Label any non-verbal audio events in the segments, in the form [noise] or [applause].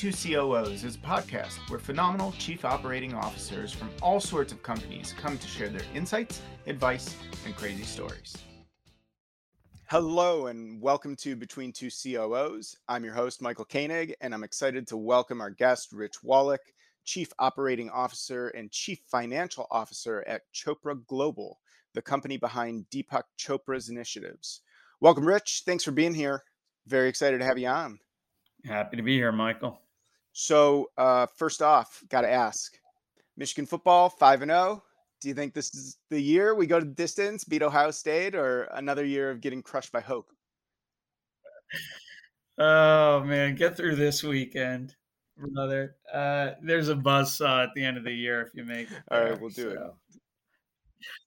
Two COOs is a podcast where phenomenal chief operating officers from all sorts of companies come to share their insights, advice, and crazy stories. Hello, and welcome to Between Two COOs. I'm your host, Michael Koenig, and I'm excited to welcome our guest, Rich Wallach, Chief Operating Officer and Chief Financial Officer at Chopra Global, the company behind Deepak Chopra's initiatives. Welcome, Rich. Thanks for being here. Very excited to have you on. Happy to be here, Michael. So, uh, first off, got to ask Michigan football, 5 and 0. Do you think this is the year we go to the distance, beat Ohio State, or another year of getting crushed by Hope? Oh, man. Get through this weekend, brother. Uh, there's a buzz saw at the end of the year if you make it. There, All right, we'll do so. it.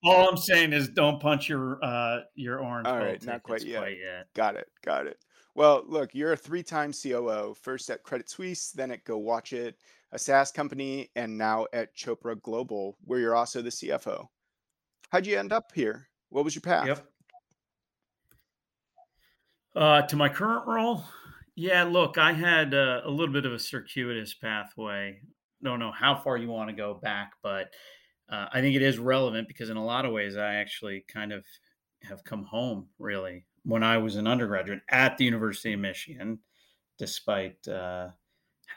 All I'm saying is don't punch your uh, your orange. All right, not quite yet. quite yet. Got it. Got it. Well, look, you're a three-time COO, first at Credit Suisse, then at GoWatchIt, a SaaS company, and now at Chopra Global, where you're also the CFO. How'd you end up here? What was your path? Yep. Uh, to my current role, yeah. Look, I had a, a little bit of a circuitous pathway. Don't know how far you want to go back, but uh, I think it is relevant because in a lot of ways, I actually kind of have come home really when I was an undergraduate at the University of Michigan, despite uh,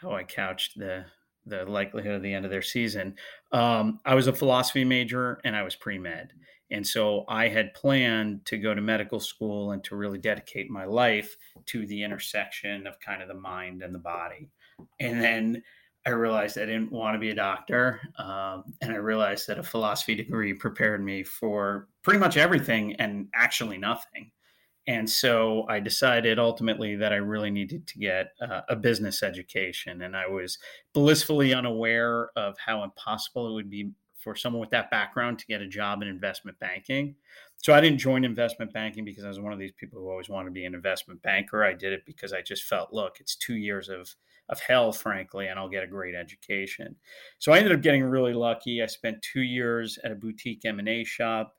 how I couched the the likelihood of the end of their season. Um, I was a philosophy major and I was pre med, and so I had planned to go to medical school and to really dedicate my life to the intersection of kind of the mind and the body. And then I realized I didn't want to be a doctor, um, and I realized that a philosophy degree prepared me for pretty much everything and actually nothing. And so I decided ultimately that I really needed to get uh, a business education. And I was blissfully unaware of how impossible it would be for someone with that background to get a job in investment banking. So I didn't join investment banking because I was one of these people who always wanted to be an investment banker. I did it because I just felt, look, it's two years of of hell, frankly, and I'll get a great education. So I ended up getting really lucky. I spent two years at a boutique M and A shop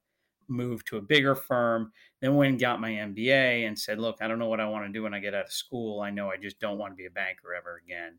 moved to a bigger firm, then went and got my MBA and said, look, I don't know what I want to do when I get out of school. I know I just don't want to be a banker ever again.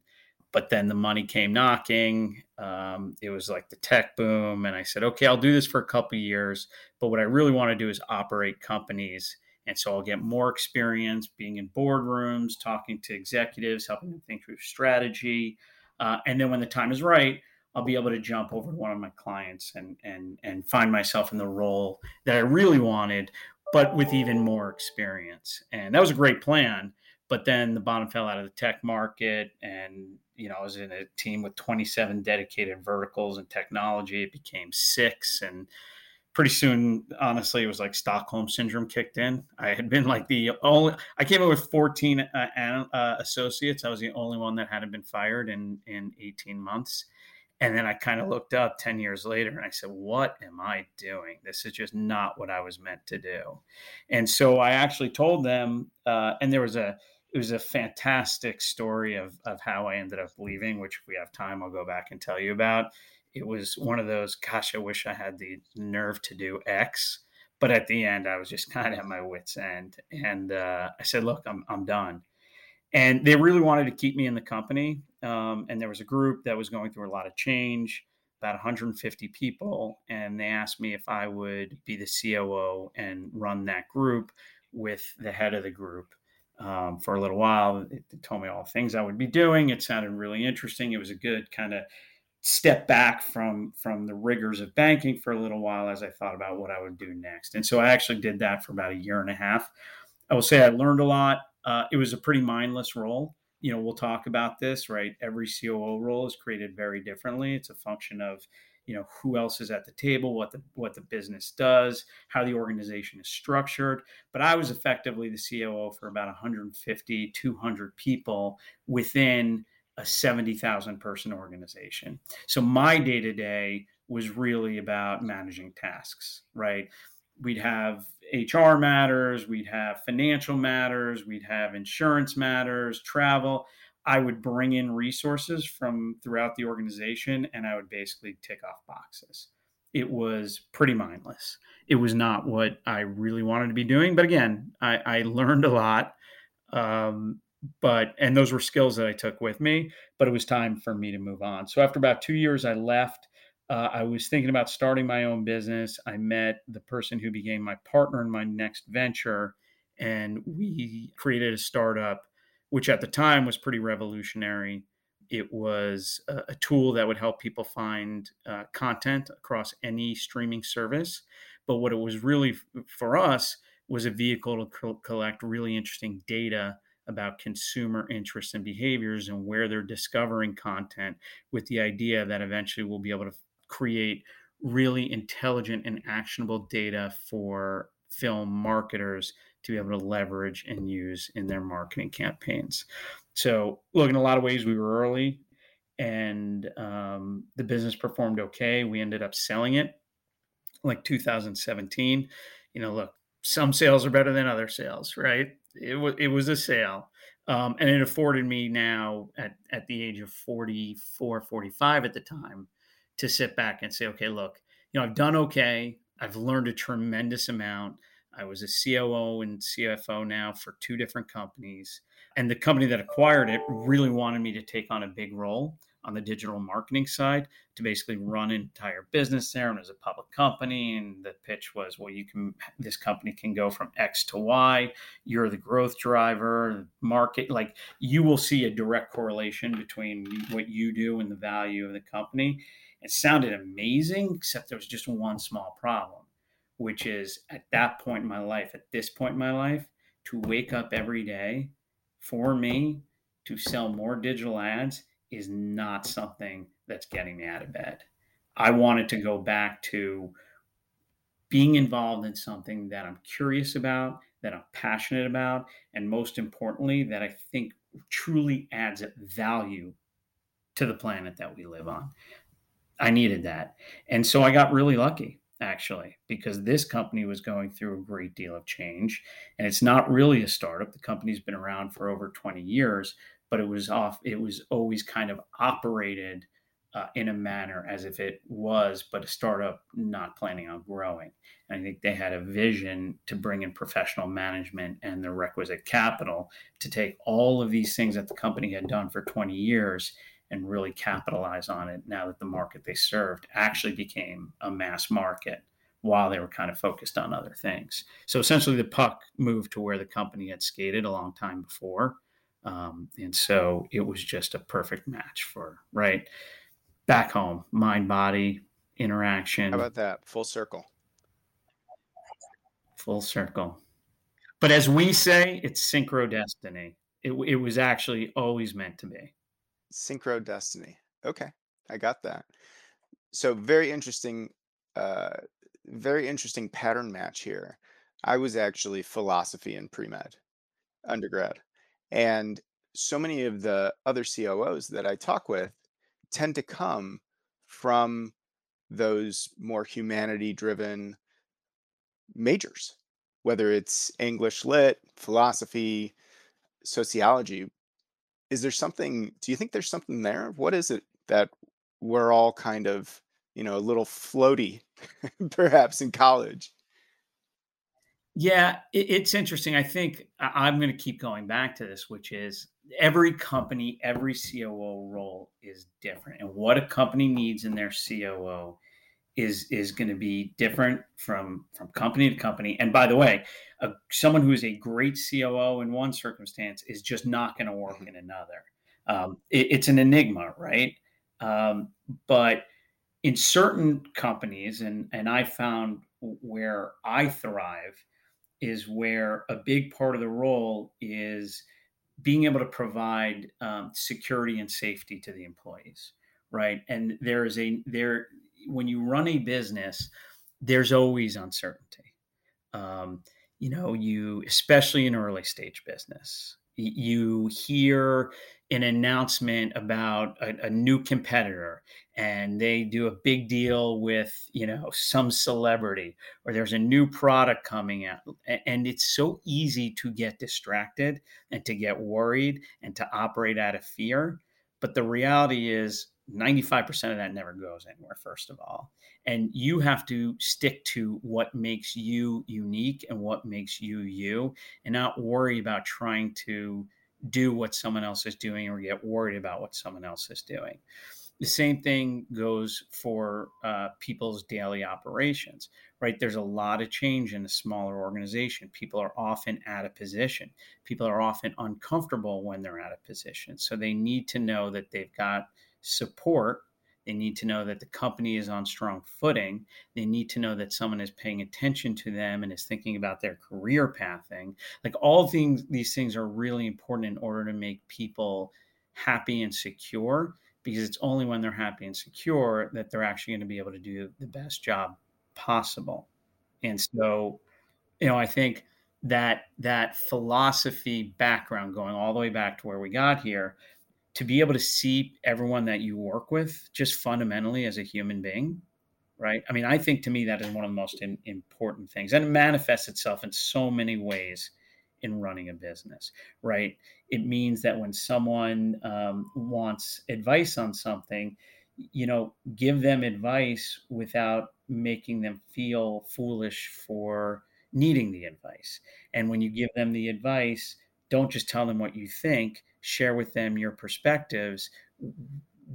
But then the money came knocking. Um, it was like the tech boom. And I said, okay, I'll do this for a couple years. But what I really want to do is operate companies. And so I'll get more experience being in boardrooms, talking to executives, helping them think through strategy. Uh, and then when the time is right, I'll be able to jump over to one of my clients and and and find myself in the role that I really wanted, but with even more experience. And that was a great plan. But then the bottom fell out of the tech market, and you know I was in a team with 27 dedicated verticals and technology. It became six, and pretty soon, honestly, it was like Stockholm syndrome kicked in. I had been like the only, I came in with 14 uh, uh, associates. I was the only one that hadn't been fired in, in 18 months. And then I kind of looked up 10 years later and I said, What am I doing? This is just not what I was meant to do. And so I actually told them, uh, and there was a, it was a fantastic story of, of how I ended up leaving, which if we have time, I'll go back and tell you about. It was one of those, gosh, I wish I had the nerve to do X. But at the end, I was just kind of at my wits' end. And uh, I said, Look, I'm, I'm done and they really wanted to keep me in the company. Um, and there was a group that was going through a lot of change, about 150 people, and they asked me if I would be the COO and run that group with the head of the group. Um, for a little while, they told me all the things I would be doing. It sounded really interesting. It was a good kind of step back from from the rigors of banking for a little while as I thought about what I would do next. And so I actually did that for about a year and a half. I will say I learned a lot. Uh, it was a pretty mindless role. You know, we'll talk about this, right? Every COO role is created very differently. It's a function of, you know, who else is at the table, what the what the business does, how the organization is structured. But I was effectively the COO for about 150, 200 people within a 70,000 person organization. So my day to day was really about managing tasks, right? We'd have HR matters, we'd have financial matters, we'd have insurance matters, travel. I would bring in resources from throughout the organization and I would basically tick off boxes. It was pretty mindless. It was not what I really wanted to be doing. But again, I, I learned a lot. Um, but and those were skills that I took with me. But it was time for me to move on. So after about two years, I left. Uh, I was thinking about starting my own business. I met the person who became my partner in my next venture, and we created a startup, which at the time was pretty revolutionary. It was a, a tool that would help people find uh, content across any streaming service. But what it was really f- for us was a vehicle to co- collect really interesting data about consumer interests and behaviors and where they're discovering content with the idea that eventually we'll be able to create really intelligent and actionable data for film marketers to be able to leverage and use in their marketing campaigns. So, look, in a lot of ways, we were early and um, the business performed okay. We ended up selling it like 2017. You know, look, some sales are better than other sales, right? It was it was a sale. Um, and it afforded me now at, at the age of 44, 45 at the time to sit back and say, okay, look, you know, I've done okay. I've learned a tremendous amount. I was a COO and CFO now for two different companies. And the company that acquired it really wanted me to take on a big role on the digital marketing side to basically run an entire business there and as a public company and the pitch was well you can this company can go from x to y you're the growth driver market like you will see a direct correlation between what you do and the value of the company it sounded amazing except there was just one small problem which is at that point in my life at this point in my life to wake up every day for me to sell more digital ads is not something that's getting me out of bed. I wanted to go back to being involved in something that I'm curious about, that I'm passionate about, and most importantly, that I think truly adds value to the planet that we live on. I needed that. And so I got really lucky, actually, because this company was going through a great deal of change. And it's not really a startup. The company's been around for over 20 years, but it was off. It was always kind of operated uh, in a manner as if it was, but a startup not planning on growing. And I think they had a vision to bring in professional management and the requisite capital to take all of these things that the company had done for 20 years and really capitalize on it now that the market they served actually became a mass market while they were kind of focused on other things. So essentially, the puck moved to where the company had skated a long time before. Um, and so it was just a perfect match for right back home, mind body interaction. How about that? Full circle. Full circle. But as we say, it's synchrodestiny. It, it was actually always meant to be. Synchrodestiny. Okay, I got that. So very interesting, uh, very interesting pattern match here. I was actually philosophy in pre med undergrad. And so many of the other COOs that I talk with tend to come from those more humanity driven majors, whether it's English lit, philosophy, sociology. Is there something, do you think there's something there? What is it that we're all kind of, you know, a little floaty [laughs] perhaps in college? Yeah, it, it's interesting. I think I- am going to keep going back to this, which is every company, every COO role is different, and what a company needs in their COO is is going to be different from from company to company. And by the way, a, someone who is a great COO in one circumstance is just not going to work mm-hmm. in another. Um, it, it's an enigma, right? Um, but in certain companies, and and I found where I thrive is where a big part of the role is being able to provide um, security and safety to the employees right and there is a there when you run a business there's always uncertainty. Um, you know you especially in early stage business you hear an announcement about a, a, new competitor and they do a big deal with you know some celebrity or there's a new product coming out and it's so easy to get distracted and to get worried and to operate out of fear. But the reality is 95% of that never goes anywhere first of all and you have to stick to what makes you unique and what makes you you and not worry about trying to do what someone else is doing or get worried about what someone else is doing. The same thing goes for uh, people's daily operations, right? There's a lot of change in a smaller organization. People are often out of position. People are often uncomfortable when they're out of position. So they need to know that they've got support they need to know that the company is on strong footing. They need to know that someone is paying attention to them and is thinking about their career pathing. Like all things, these things are really important in order to make people happy and secure because it's only when they're happy and secure that they're actually going to be able to do the best job possible. And so, you know, I think that that philosophy background going all the way back to where we got here to be able to see everyone that you work with just fundamentally as a human being right? I mean i think to me that is one of the most in, important things and it manifests itself in so many ways in running a business right? It means that when someone um, wants advice on something you know give them advice without making them feel foolish for needing the advice and when you give them the advice don't just tell them what you think share with them your perspectives,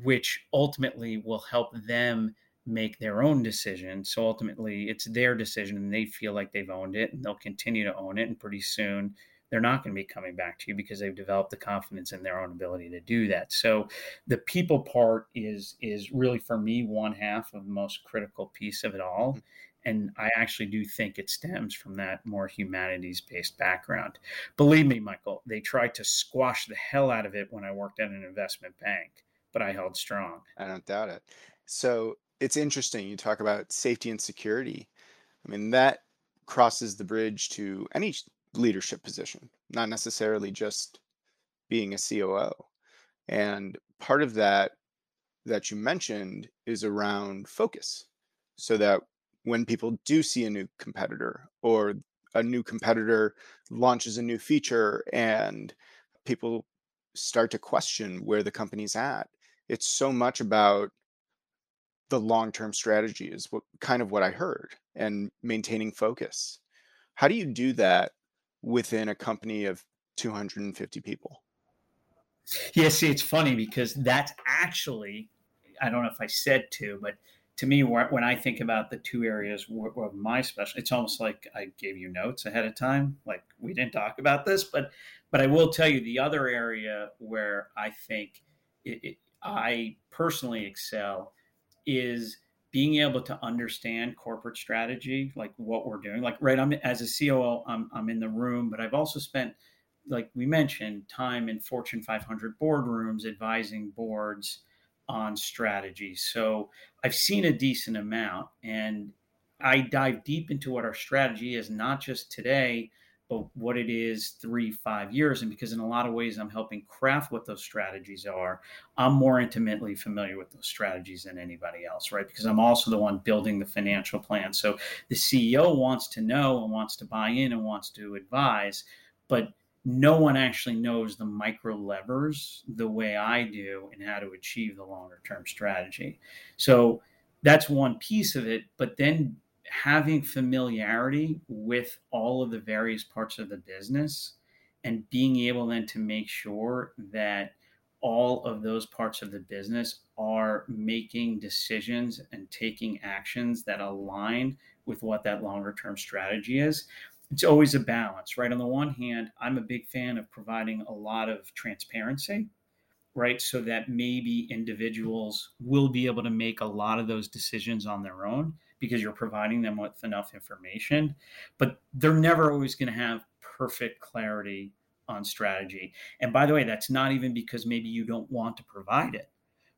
which ultimately will help them make their own decision. So ultimately, it's their decision and they feel like they've owned it and they'll continue to own it. And pretty soon, they're not going to be coming back to you because they've developed the confidence in their own ability to do that. So the people part is is really for me one half of the most critical piece of it all. Mm-hmm. And I actually do think it stems from that more humanities based background. Believe me, Michael, they tried to squash the hell out of it when I worked at an investment bank, but I held strong. I don't doubt it. So it's interesting. You talk about safety and security. I mean, that crosses the bridge to any leadership position, not necessarily just being a COO. And part of that that you mentioned is around focus so that when people do see a new competitor or a new competitor launches a new feature and people start to question where the company's at it's so much about the long-term strategy is what kind of what i heard and maintaining focus. How do you do that within a company of 250 people? Yeah see it's funny because that's actually i don't know if i said to but to me, when I think about the two areas of my special, it's almost like I gave you notes ahead of time. Like we didn't talk about this, but but I will tell you the other area where I think it, it, I personally excel is being able to understand corporate strategy, like what we're doing. Like right, I'm as a COO, I'm I'm in the room, but I've also spent, like we mentioned, time in Fortune 500 boardrooms advising boards on strategy. So I've seen a decent amount and I dive deep into what our strategy is, not just today, but what it is three, five years. And because in a lot of ways I'm helping craft what those strategies are, I'm more intimately familiar with those strategies than anybody else, right? Because I'm also the one building the financial plan. So the CEO wants to know and wants to buy in and wants to advise, but no one actually knows the micro levers the way I do and how to achieve the longer term strategy. So that's one piece of it. But then having familiarity with all of the various parts of the business and being able then to make sure that all of those parts of the business are making decisions and taking actions that align with what that longer term strategy is it's always a balance, right? On the one hand, I'm a big fan of providing a lot of transparency, right? So that maybe individuals will be able to make a lot of those decisions on their own because you're providing them with enough information. But they're never always going to have perfect clarity on strategy. And by the way, that's not even because maybe you don't want to provide it,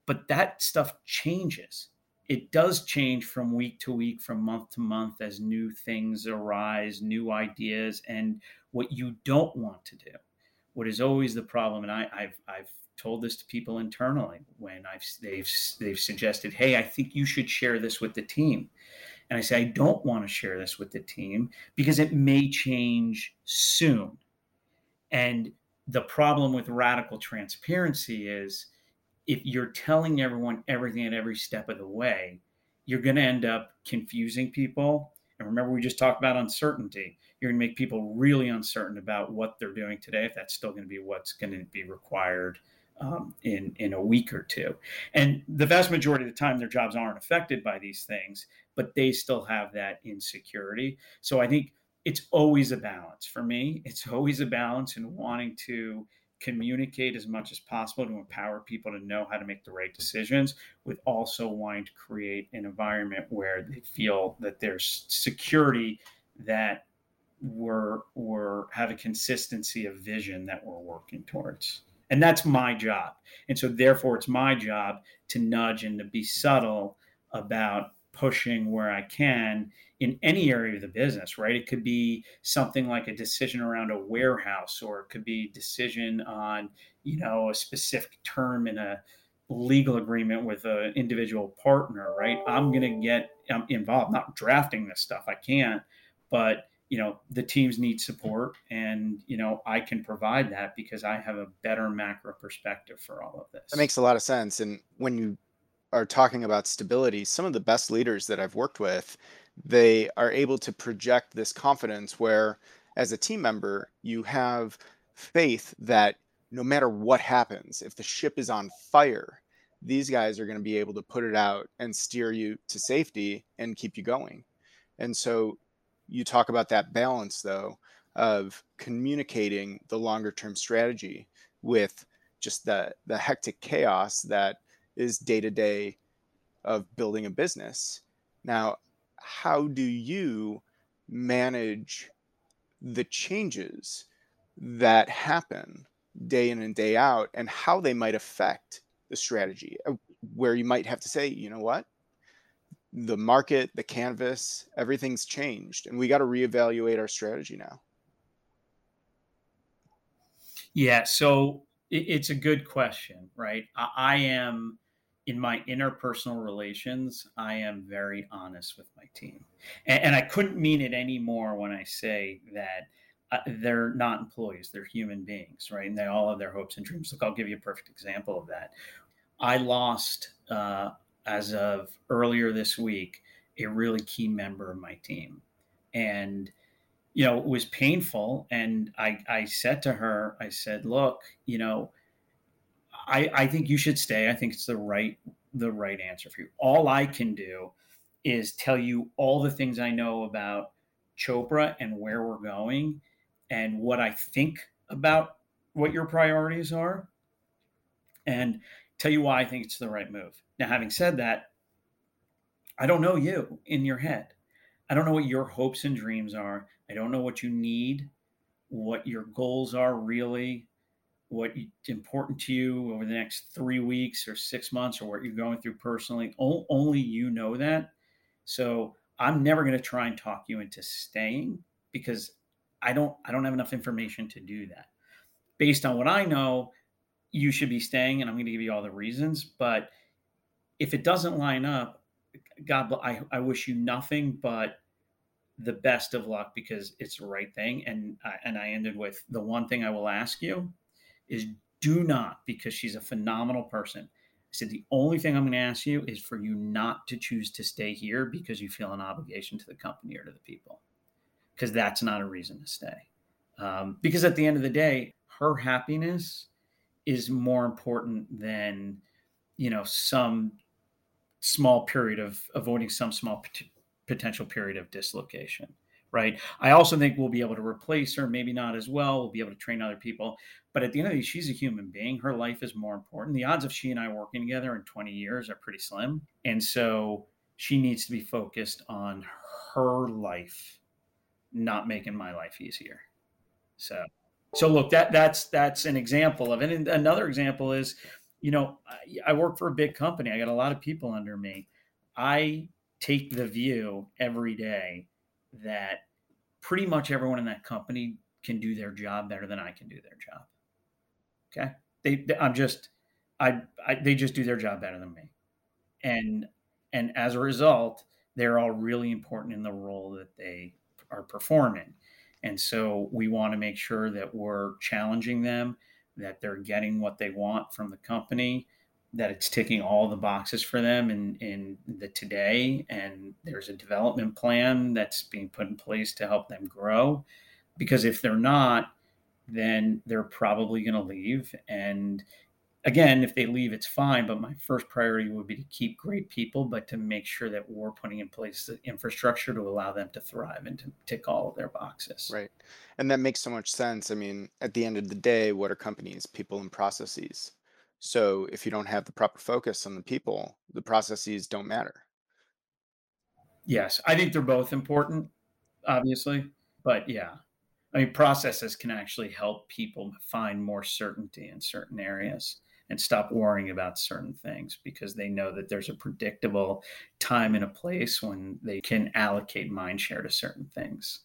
but that stuff changes it does change from week to week, from month to month as new things arise, new ideas, and what you don't want to do. What is always the problem, and I, have I've told this to people internally when I've they've they've suggested, hey, I think you should share this with the team, and I say I don't want to share this with the team because it may change soon, and the problem with radical transparency is if you're telling everyone everything at every step of the way, you're going to end up confusing people And remember, we just talked about uncertainty. You're going to make people really uncertain about what they're doing today, if that's still going to be what's going to be required um, in in a week or two. And the vast majority of the time, their jobs aren't affected by these things, but they still have that insecurity. So I think it's always a balance for me. It's always a balance in wanting to communicate as much as possible to empower people to know how to make the right decisions with also wanting to create an environment where they feel that there's security that we're we're have a consistency of vision that we're working towards. And that's my job. And so therefore it's my job to nudge and to be subtle about pushing where i can in any area of the business, right? It could be something like a decision around a warehouse, or it could be decision on, you know, a specific term in a legal agreement with an individual partner, right? I'm going to get um, involved, not drafting this stuff. I can't, but you know, the teams need support, and you know, I can provide that because I have a better macro perspective for all of this. That makes a lot of sense. And when you are talking about stability, some of the best leaders that I've worked with they are able to project this confidence where as a team member you have faith that no matter what happens if the ship is on fire these guys are going to be able to put it out and steer you to safety and keep you going. And so you talk about that balance though of communicating the longer term strategy with just the the hectic chaos that is day to day of building a business. Now how do you manage the changes that happen day in and day out and how they might affect the strategy? Uh, where you might have to say you know what? The market the canvas everything's changed and we got to reevaluate our strategy now. Yeah so it's a good question right? I am in my interpersonal relations, I am very honest with my team. And, and I couldn't mean it any more when I say that uh, they're not employees, they're human beings, right? And they all have their hopes and dreams. Look, I'll give you a perfect example of that. I lost, uh, as of earlier this week, a really key member of my team. And, you know, it was painful. And I, I said to her, I said, look, you know, I, I think you should stay. I think it's the right the right answer for you. All I can do is tell you all the things I know about Chopra and where we're going and what I think about what your priorities are and tell you why I think it's the right move. Now, having said that, I don't know you in your head. I don't know what your hopes and dreams are. I don't know what you need, what your goals are really what's important to you over the next three weeks or six months or what you're going through personally. only you know that. So I'm never going to try and talk you into staying because I don't I don't have enough information to do that. Based on what I know, you should be staying, and I'm going to give you all the reasons. But if it doesn't line up, God, I, I wish you nothing but the best of luck because it's the right thing. And and I ended with the one thing I will ask you is do not, because she's a phenomenal person. I said, the only thing I'm going to ask you is for you not to choose to stay here because you feel an obligation to the company or to the people, because that's not a reason to stay. Um, because at the end of the day, her happiness is more important than, you know, some small period of avoiding some small pot- potential period of dislocation right? I also think we'll be able to replace her, maybe not as well. We'll be able to train other people. But at the end of the day, she's a human being. Her life is more important. The odds of she and I working together in 20 years are pretty slim. And so she needs to be focused on her life, not making my life easier. So so look, that that's that's an example of it. And another example is, you know, I, I work for a big company. I got a lot of people under me. I take the view every day that pretty much everyone in that company can do their job better than I can do their job. Okay, they, they I'm just I, I they just do their job better than me, and and as a result, they're all really important in the role that they are performing. And so we want to make sure that we're challenging them, that they're getting what they want from the company, that it's ticking all the boxes for them in, in the today and there's a development plan that's being put in place to help them grow because if they're not then they're probably going to leave and again if they leave it's fine but my first priority would be to keep great people but to make sure that we're putting in place the infrastructure to allow them to thrive and to tick all of their boxes Right. And that makes so much sense. I mean, at the end of the day, what are companies? People and processes. So if you don't have the proper focus on the people, the processes don't matter. yes i think they're both important obviously but yeah I mean, processes can actually help people find more certainty in certain areas and stop worrying about certain things because they know that there's a predictable time and a place when they can allocate mind share to certain things.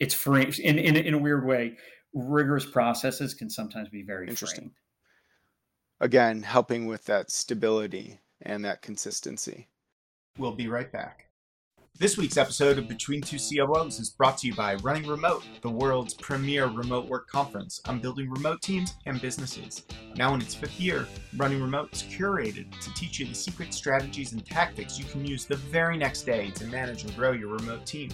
It's free in, in, in a weird way. Rigorous processes can sometimes be very Interesting. freeing. Again, helping with that stability and that consistency. We'll be right back. This week's episode of Between Two COOs is brought to you by Running Remote, the world's premier remote work conference on building remote teams and businesses. Now in its fifth year, Running Remote is curated to teach you the secret strategies and tactics you can use the very next day to manage and grow your remote team.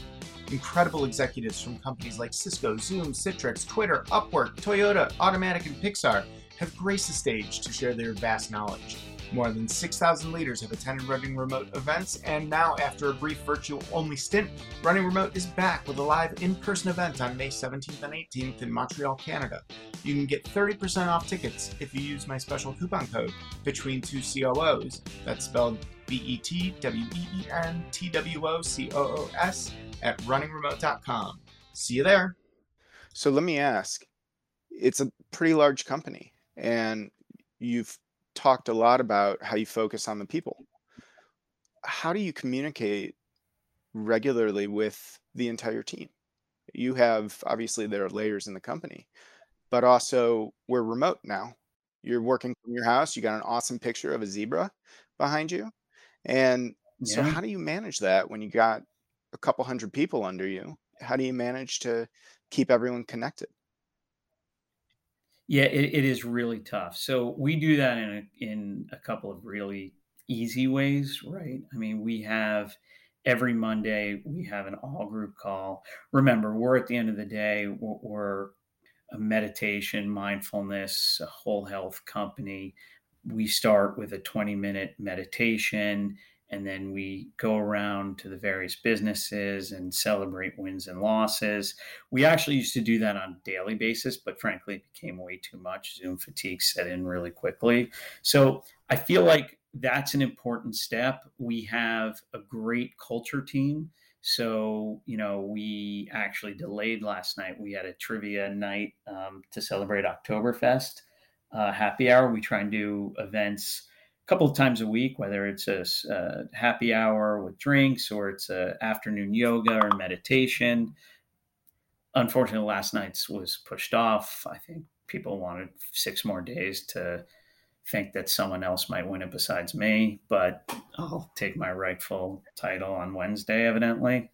Incredible executives from companies like Cisco, Zoom, Citrix, Twitter, Upwork, Toyota, Automattic, and Pixar have graced the stage to share their vast knowledge. More than 6,000 leaders have attended Running Remote events, and now, after a brief virtual only stint, Running Remote is back with a live in person event on May 17th and 18th in Montreal, Canada. You can get 30% off tickets if you use my special coupon code between two COOs. That's spelled B E T W E E N T W O C O O S at runningremote.com. See you there. So let me ask it's a pretty large company, and you've talked a lot about how you focus on the people. How do you communicate regularly with the entire team? You have obviously there are layers in the company, but also we're remote now. You're working from your house. You got an awesome picture of a zebra behind you. And so, how do you manage that when you got a couple hundred people under you? How do you manage to keep everyone connected? Yeah, it, it is really tough. So we do that in a, in a couple of really easy ways, right? I mean, we have every Monday we have an all group call. Remember, we're at the end of the day we're, a meditation, mindfulness, a whole health company. We start with a 20 minute meditation and then we go around to the various businesses and celebrate wins and losses we actually used to do that on a daily basis, but frankly, it became way too much. Zoom fatigue set in really quickly. So I feel like that's an important step. We have a great culture team. So, you know, we actually delayed last night. We had a trivia night um, to celebrate Oktoberfest uh, happy hour. We try and do events couple of times a week, whether it's a, a uh, happy hour with drinks or it's a afternoon yoga or meditation. Unfortunately last night's was pushed off. I think people wanted six more days to think that someone else might win it besides me but i'll take my rightful title on wednesday evidently.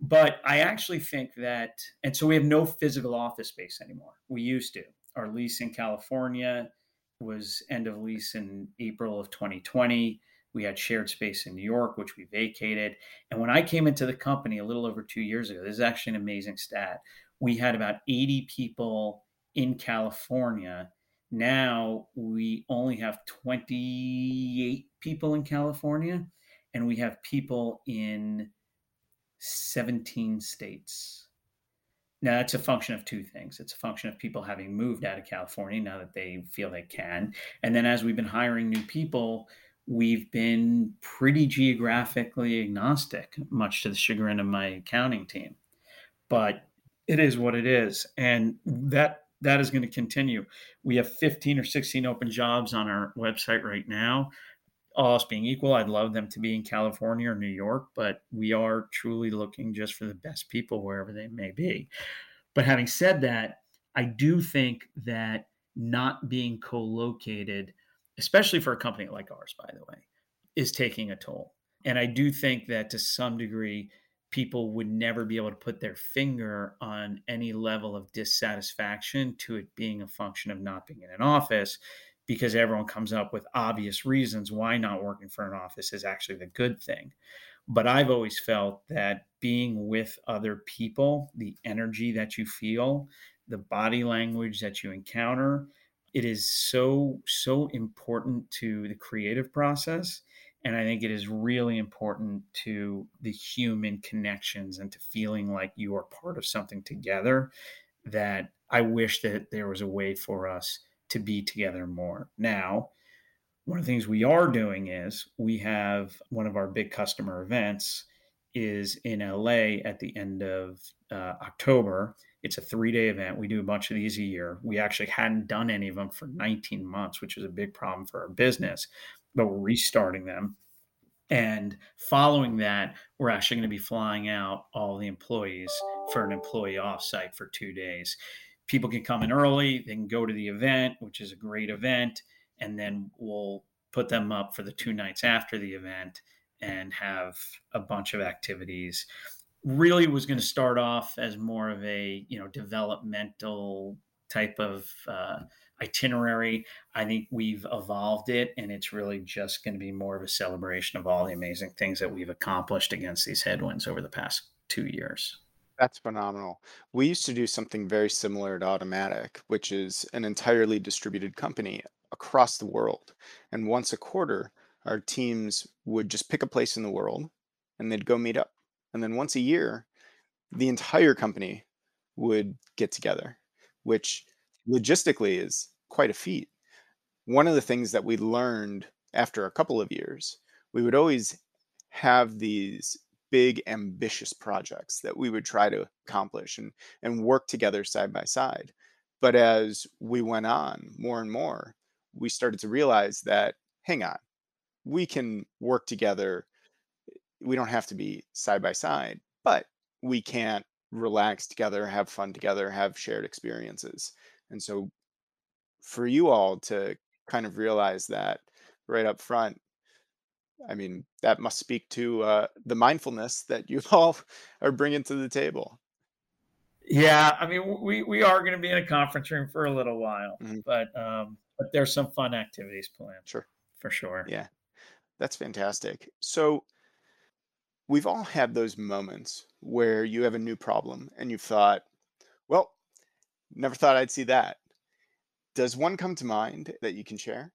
But i actually think that and so we have no physical office space anymore. We used to. Our lease in california was end of lease in april of 2020 we had shared space in new york which we vacated and when I came into the company a little over two years ago, this is actually an amazing stat. We had about 80 people in California. Now we only have 28 people in California, and we have people in 17 states. Now, that's a function of two things. It's a function of people having moved out of California now that they feel they can. And then as we've been hiring new people, we've been pretty geographically agnostic, much to the chagrin of my accounting team. But it is what it is. And that that is going to continue. We have 15 or 16 open jobs on our website right now. All else being equal, I'd love them to be in California or New York, but we are truly looking just for the best people wherever they may be. But having said that, I do think that not being co located, especially for a company like ours, by the way, is taking a toll. And I do think that to some degree, people would never be able to put their finger on any level of dissatisfaction to it being a function of not being in an office because everyone comes up with obvious reasons why not working for an office is actually the good thing. But I've always felt that being with other people, the energy that you feel, the body language that you encounter, it is so, so important to the creative process. And I think it is really important to the human connections and to feeling like you are part of something together that I wish that there was a way for us to be together more. Now, one of the things we are doing is we have one of our big customer events is in LA at the end of uh, October. It's a three day event. We do a bunch of these a year. We actually hadn't done any of them for 19 months, which is a big problem for our business, but we're restarting them. And following that, we're actually going to be flying out all the employees for an employee offsite for two days. People can come in early, they can go to the event, which is a great event, and then we'll put them up for the two nights after the event and have a bunch of activities. Really was going to start off as more of a you know developmental type of uh, itinerary. I think we've evolved it, and it's really just going to be more of a celebration of all the amazing things that we've accomplished against these headwinds over the past two years. That's phenomenal. We used to do something very similar at Automattic, which is an entirely distributed company across the world. And once a quarter, our teams would just pick a place in the world and they'd go meet up. And then once a year, the entire company would get together, which logistically is quite a feat. One of the things that we learned after a couple of years, we would always have these big ambitious projects that we would try to accomplish and and work together side by side. But as we went on more and more we started to realize that hang on we can work together eh, we don't have to be side by side but we can't relax together have fun together have shared experiences. And so for you all to kind of realize that right up front, I mean, that must speak to uh, the mindfulness that you [laughs] all are bringing to the table. Yeah, I mean, we we are going to be in a conference room for a little while, Mhm. but um, but there's some fun activities planned Sure. for sure. Yeah, that's fantastic. So we've all had those moments where you have a new problem and you've thought, well, never thought I'd see that. Does one come to mind that you can share?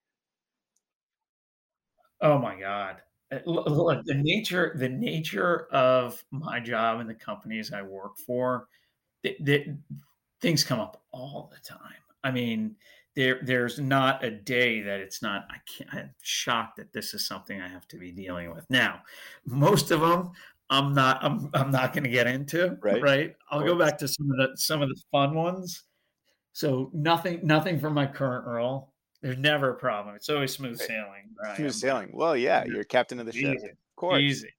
Oh my God. Uh, Look, the nature the nature of my job and the companies I work for, th- th- things come up all the time. I mean, there there's not a day that it's not. I can't. I'm shocked that this is something I have to be dealing with now. Most of them, I'm not. I'm I'm not going to get into. Right. Right. I'll go back to some of the some of the fun ones. So nothing nothing from my current role. There's never a problem. It's always smooth sailing I Smooth sailing. Well, yeah, you're captain of the ship. easy, Of course. easy.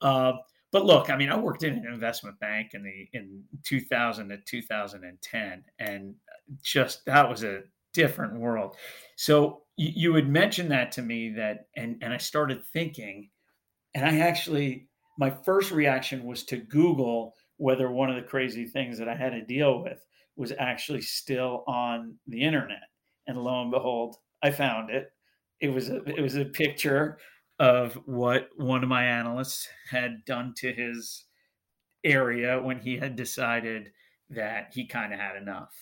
Uh, but look, I mean, I worked in an investment bank in the in 2000 to 2010, and just that was a different world. So you, you had mentioned that to me that, and and I started thinking, and I actually my first reaction was to Google whether one of the crazy things that I had to deal with was actually still on the internet, and lo and behold, I found it. It was a it was a picture of what one of my analysts had done to his area when he had decided that he kind of had enough.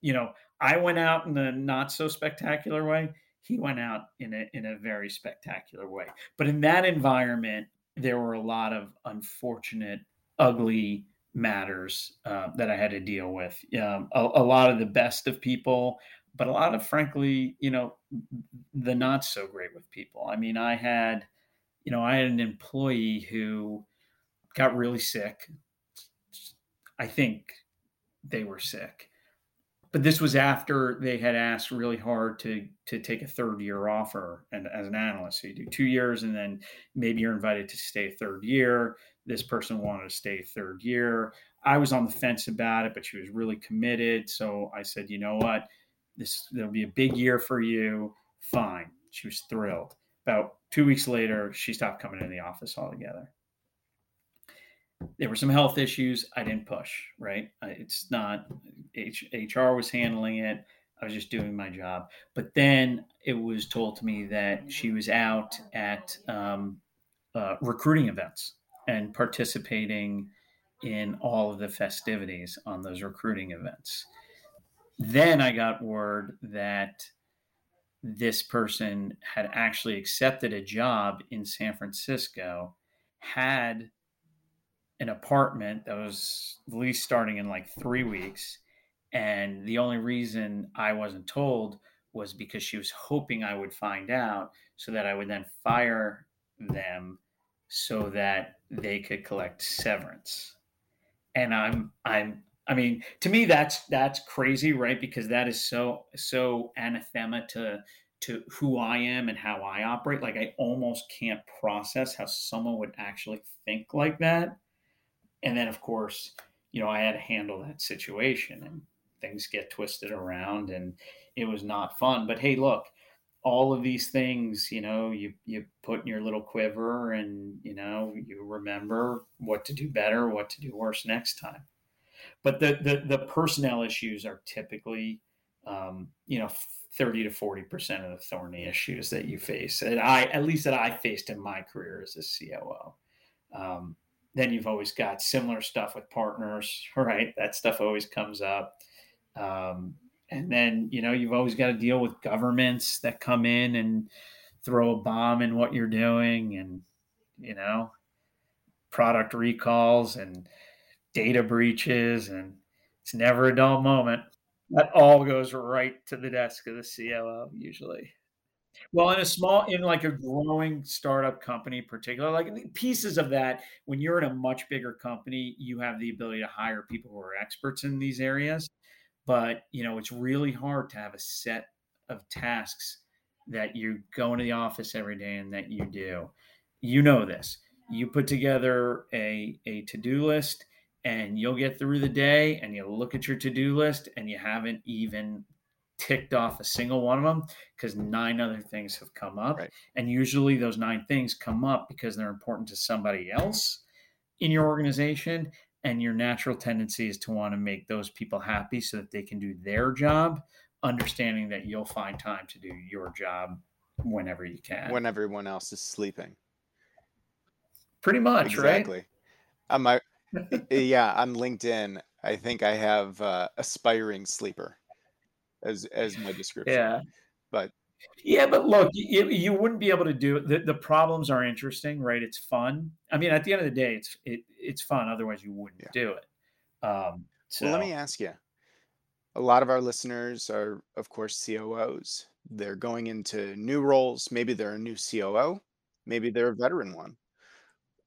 You know, I went out in a not so spectacular way. He went out in a in a very spectacular way. But in that environment, there were a lot of unfortunate, ugly matters uh, that I had to deal with. Um, a, a lot of the best of people, but a lot of, frankly, you know, the not so great with people. I mean, I had, you know, I had an employee who got really sick. I think they were sick. But this was after they had asked really hard to to take a third year offer and as an analyst. So you do two years and then maybe you're invited to stay third year. This person wanted to stay third year. I was on the fence about it, but she was really committed. So I said, you know what? This there'll be a big year for you. Fine. She was thrilled. About two weeks later, she stopped coming in the office altogether there were some health issues. I didn't push, right? It's not H, HR was handling it. I was just doing my job. But then it was told to me that she was out at um, uh, recruiting events and participating in all of the festivities on those recruiting events. Then I got word that this person had actually accepted a job in San Francisco, had an apartment that was lease starting in like three weeks. And the only reason I wasn't told was because she was hoping I would find out so that I would then fire them so that they could collect severance. And I'm I'm I mean, to me that's that's crazy, right? Because that is so so anathema to to who I am and how I operate. Like I almost can't process how someone would actually think like that. And then of course, you know, I had to handle that situation and things get twisted around and it was not fun. But hey, look, all of these things, you know, you you put in your little quiver and you know, you remember what to do better, what to do worse next time. But the the, the personnel issues are typically um, you know, 30 to 40 percent of the thorny issues that you face and i at least that i faced in my career as a coo um, then you've always got similar stuff with partners [laughs] right? That stuff always comes up. Um, and then you know you've always got to deal with governments that come in and throw a bomb in what you're doing and you know product recalls and data breaches and it's never a dull moment. That all goes right to the desk of the COO usually. Well, in a small, in like a growing startup company, particularly, like pieces of that, when you're in a much bigger company, you have the ability to hire people who are experts in these areas. But you know it's really hard to have a set of tasks that you go into the office every day and that you do. You know this. You put together a, a to-do list and you'll get through the day and you look at your to-do list and you haven't even ticked off a single one of them because nine other things have come up right. and usually those nine things come up because they're important to somebody else in your organization and your natural tendency is to want to make those people happy so that they can do their job understanding that you'll find time to do your job whenever you can when everyone else is sleeping pretty much exactly right? um, I, [laughs] yeah on linkedin i think i have uh, aspiring sleeper as as my description yeah but yeah, but look, you, you wouldn't be able to do it. The, the problems are interesting, right? It's fun. I mean, at the end of the day, it's it, it's fun. Otherwise, you wouldn't yeah. do it. Um, so well, let me ask you. A lot of our listeners are, of course, COOs. They're going into new roles. Maybe they're a new COO. Maybe they're a veteran one.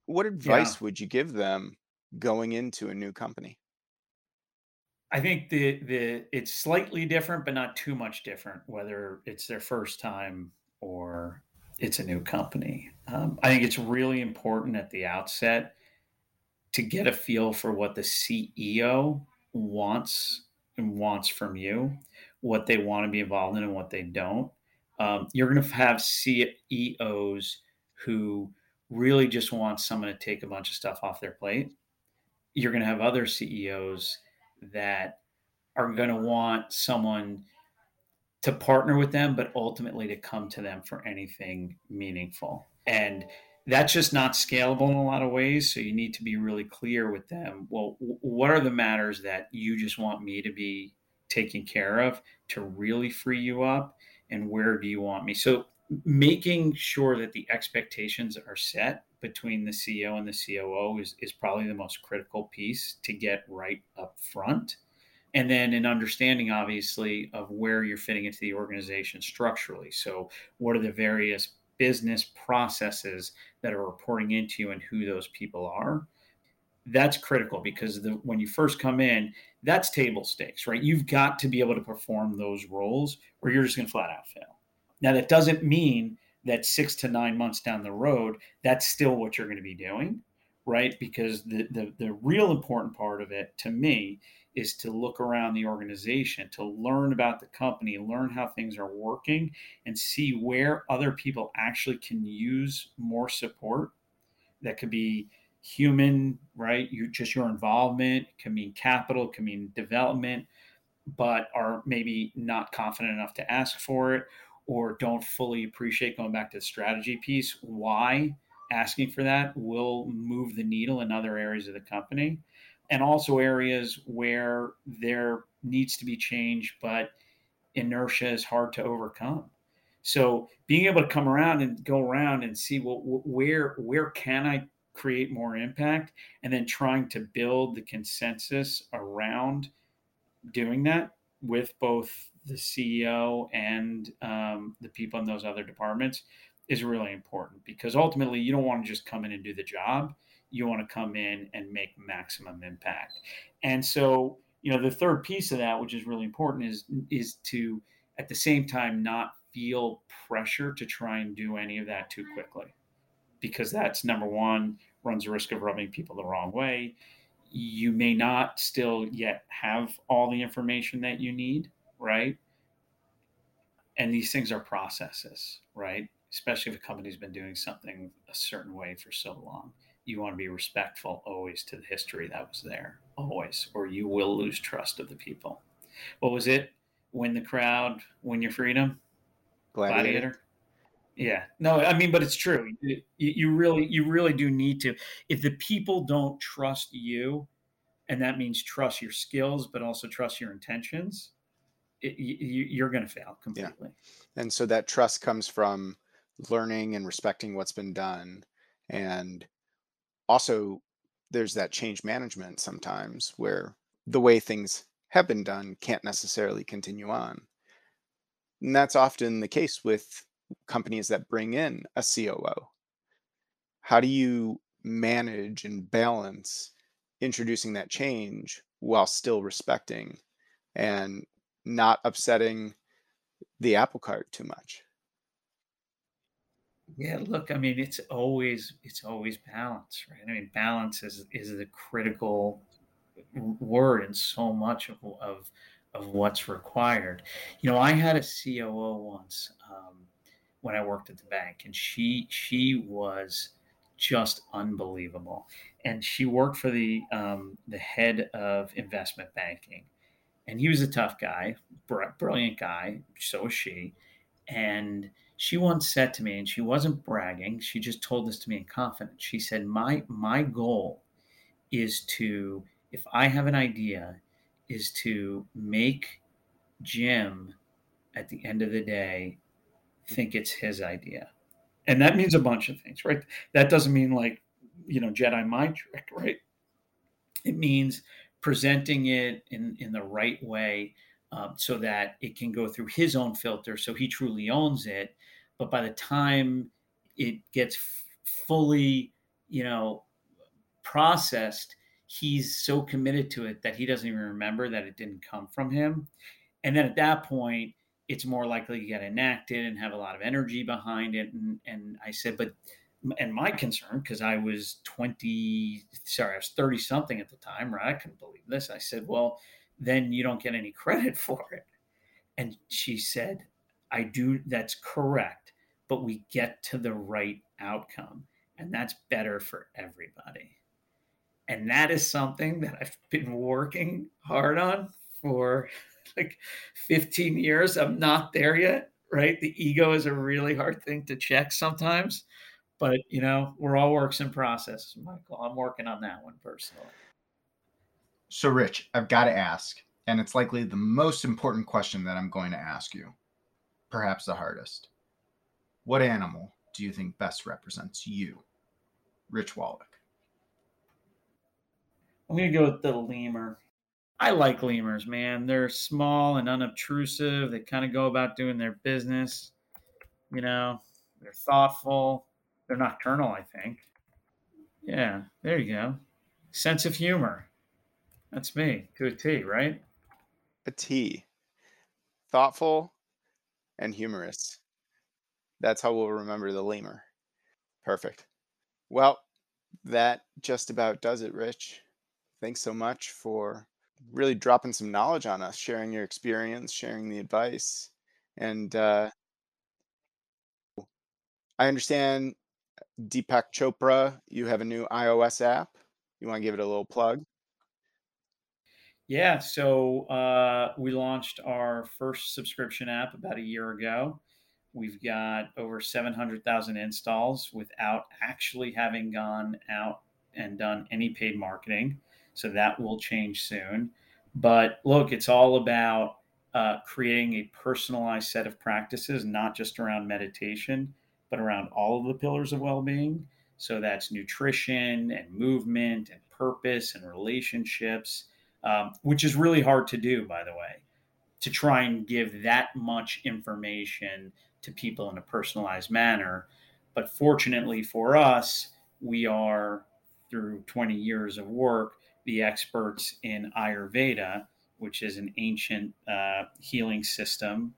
What advice yeah. would you give them going into a new company? I think the the it's slightly different, but not too much different. Whether it's their first time or it's a new company, um, I think it's really important at the outset to get a feel for what the CEO wants and wants from you, what they want to be involved in and what they don't. Um, you're going to have CEOs who really just want someone to take a bunch of stuff off their plate. You're going to have other CEOs that are going to want someone to partner with them, but ultimately to come to them for anything meaningful. And that's just not scalable in a lot of ways. So you need to be really clear with them. Well, what are the matters that you just want me to be taking care of to really free you up? And where do you want me? So making sure that the expectations are set between the CEO and the COO is, is probably the most critical piece to get right up front. And then an understanding, obviously, of where you're fitting into the organization structurally. So, what are the various business processes that are reporting into you and who those people are? That's critical because the, when you first come in, that's table stakes, right? You've got to be able to perform those roles or you're just going to flat out fail. Now, that doesn't mean that six to nine months down the road, that's still what you're going to be doing, right? Because the, the, the real important part of it to me is to look around the organization, to learn about the company, learn how things are working, and see where other people actually can use more support. That could be human, right? You just your involvement, can mean capital, can mean development, but are maybe not confident enough to ask for it or don't fully appreciate going back to the strategy piece why asking for that will move the needle in other areas of the company and also areas where there needs to be change but inertia is hard to overcome. So being able to come around and go around and see well where where can i create more impact and then trying to build the consensus around doing that with both the CEO and um, the people in those other departments is really important because ultimately you don't want to just come in and do the job. You want to come in and make maximum impact. And so, you know, the third piece of that, which is really important, is is to at the same time not feel pressure to try and do any of that too quickly. Because that's number one, runs the risk of rubbing people the wrong way you may not still yet have all the information that you need, right? And these things are processes, right? Especially if a company's been doing something a certain way for so long. You want to be respectful always to the history that was there, always, or you will lose trust of the people. What was it? Win the crowd, win your freedom? Gladiator. Gladiator. Yeah, no, I mean, but it's true. You, you really, you really do need to. If the people don't trust you, and that means trust your skills, but also trust your intentions, it, you, are going to fail completely. Yeah. And so that trust comes from learning and respecting what's been done, and also there's that change management sometimes where the way things have been done can't necessarily continue on. And that's often the case with companies that bring in a COO? How do you manage and balance introducing that change while still respecting and not upsetting the apple cart too much? Yeah, look, I mean, it's always it's always balance, right? I mean, balance is is the critical word in so much of of of what's required. You know, I had a COO once. Um, when I worked at the bank, and she she was just unbelievable. And she worked for the um, the head of investment banking, and he was a tough guy, brilliant guy. So was she, and she once said to me, and she wasn't bragging. She just told this to me in confidence. She said, "My my goal is to, if I have an idea, is to make Jim, at the end of the day, think it's his idea. And that means a bunch of things, right? That doesn't mean like, you know, Jedi mind trick, right? It means presenting it in, in the right way um, so that it can go through his own filter so he truly owns it. But by the time it gets f- fully, you know, processed, he's so committed to it that he doesn't even remember that it didn't come from him. And then at that point, it's more likely to get enacted and have a lot of energy behind it. And, and I said, but, and my concern, because I was 20, sorry, I was 30 something at the time, right? I couldn't believe this. I said, well, then you don't get any [laughs] credit for it. And she said, I do, that's correct, but we get to the right outcome. And that's better for everybody. And that is something that I've been working hard on for like 15 years. I'm not there yet, right? The ego is a really hard thing to check sometimes, but you know, we're all works in process, Michael. I'm working on that one personally. So, Rich, I've got to ask, and it's likely the most important question that I'm going to ask you, perhaps the hardest. What animal do you think best represents you, Rich Wallach? I'm going to go with the lemur. I like lemurs, man. They're small and unobtrusive. They kind of go about doing their business. You know, they're thoughtful. They're nocturnal, I think. Yeah, there you go. Sense of humor. That's me to a T, right? A T. Thoughtful and humorous. That's how we'll remember the lemur. Perfect. Well, that just about does it, Rich. Thanks so much for really dropping some knowledge on us, sharing your experience, sharing the advice. And uh, I understand Deepak Chopra, you have a new iOS app. You want to give it a little plug? Yeah, so uh, we launched our first subscription app about a year ago. We've got over 700,000 installs without actually having gone out and done any paid marketing. So that will change soon. But look, it's all about uh, creating a personalized set of practices, not just around meditation, but around all of the pillars of well being. So that's nutrition and movement and purpose and relationships, um, which is really hard to do, by the way, to try and give that much information to people in a personalized manner. But fortunately for us, we are, through 20 years of work, the experts in Ayurveda, which is an ancient uh, healing system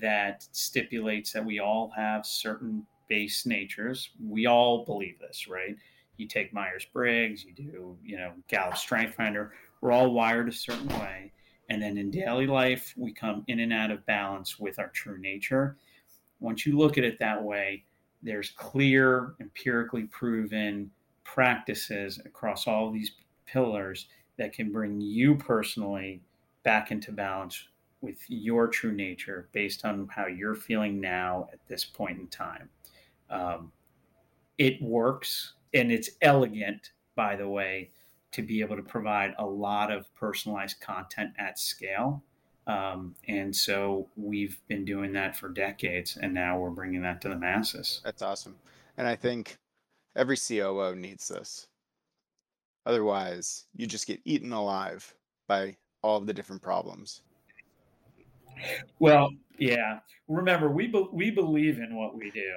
that stipulates that we all have certain base natures. We all believe this, right? You take Myers Briggs, you do, you know, Gallup Strength Finder. We're all wired a certain way. And then in daily life, we come in and out of balance with our true nature. Once you look at it that way, there's clear, empirically proven practices across all these pillars that can bring you personally back into balance with your true nature based on how you're feeling now at this point in time. Um, it works and it's elegant, by the way, to be able to provide a lot of personalized content at scale. Um, and so we've been doing that for decades, and now we're bringing that to the masses. That's awesome. And I think every COO needs this. Otherwise, you just get eaten alive by all of the different problems. Well, yeah. Remember, we be- we believe in what we do.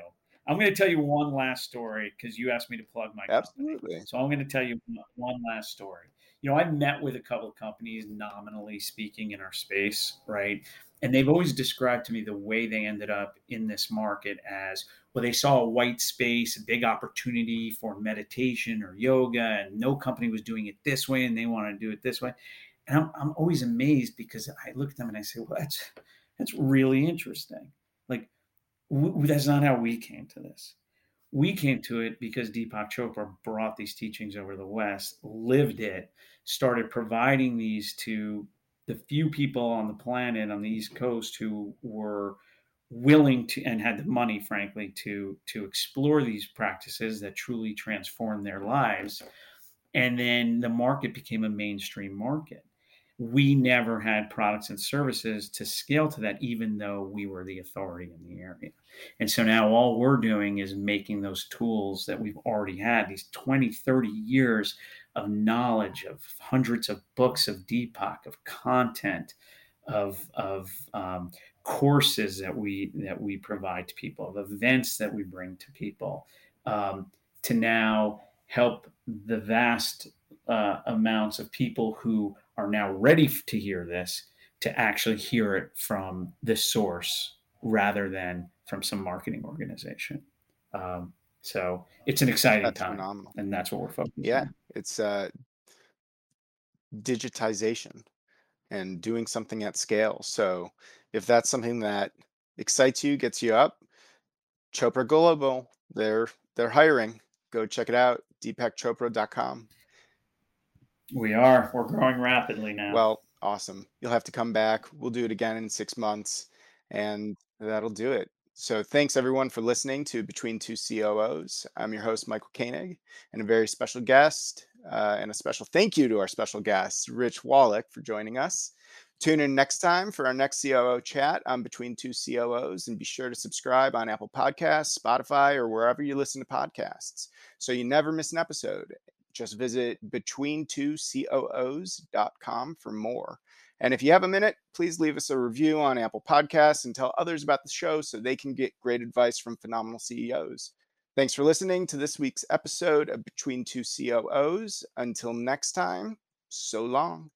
I'm going to tell you one last story because you asked me to plug my Absolutely. Company. So I'm going to tell you one last story. You know, I met with a couple of companies, nominally speaking, in our space, right? And they've always described to me the way they ended up in this market as well, they saw a white space, a big opportunity for meditation or yoga, and no company was doing it this way, and they want to do it this way. And I'm, I'm always amazed because I look at them and I say, well, that's that's really interesting. Like w- that's not how we came to this. We came to it because Deepak Chopra brought these teachings over the West, lived it, started providing these to the few people on the planet on the East Coast who were willing to and had the money, frankly, to to explore these practices that truly transformed their lives. And then the market became a mainstream market we never had products and services to scale to that, even though we were the authority in the area. And so now all we're doing is making those tools that we've already had, these 20, 30 years of knowledge, of hundreds of books of Deepak, of content, of, of um, courses that we that we provide to people, of events that we bring to people, um, to now help the vast uh, amounts of people who are now ready to hear this to actually hear it from the source rather than from some marketing organization. Um, so it's an exciting that's time, phenomenal. and that's what we're focusing. Yeah, on. it's uh, digitization and doing something at scale. So if that's something that excites you, gets you up, Chopra Global, they're they're hiring. Go check it out, deepakchopra.com. We are. We're growing rapidly now. Well, awesome. You'll have to come back. We'll do it again in six months, and that'll do it. So, thanks everyone for listening to Between Two COOs. I'm your host, Michael Koenig, and a very special guest, uh, and a special thank you to our special guest, Rich Wallach, for joining us. Tune in next time for our next COO chat on Between Two COOs, and be sure to subscribe on Apple Podcasts, Spotify, or wherever you listen to podcasts so you never miss an episode. Just visit between2coos.com for more. And if you have a minute, please leave us a review on Apple Podcasts and tell others about the show so they can get great advice from phenomenal CEOs. Thanks for listening to this week's episode of Between Two COOs. Until next time, so long.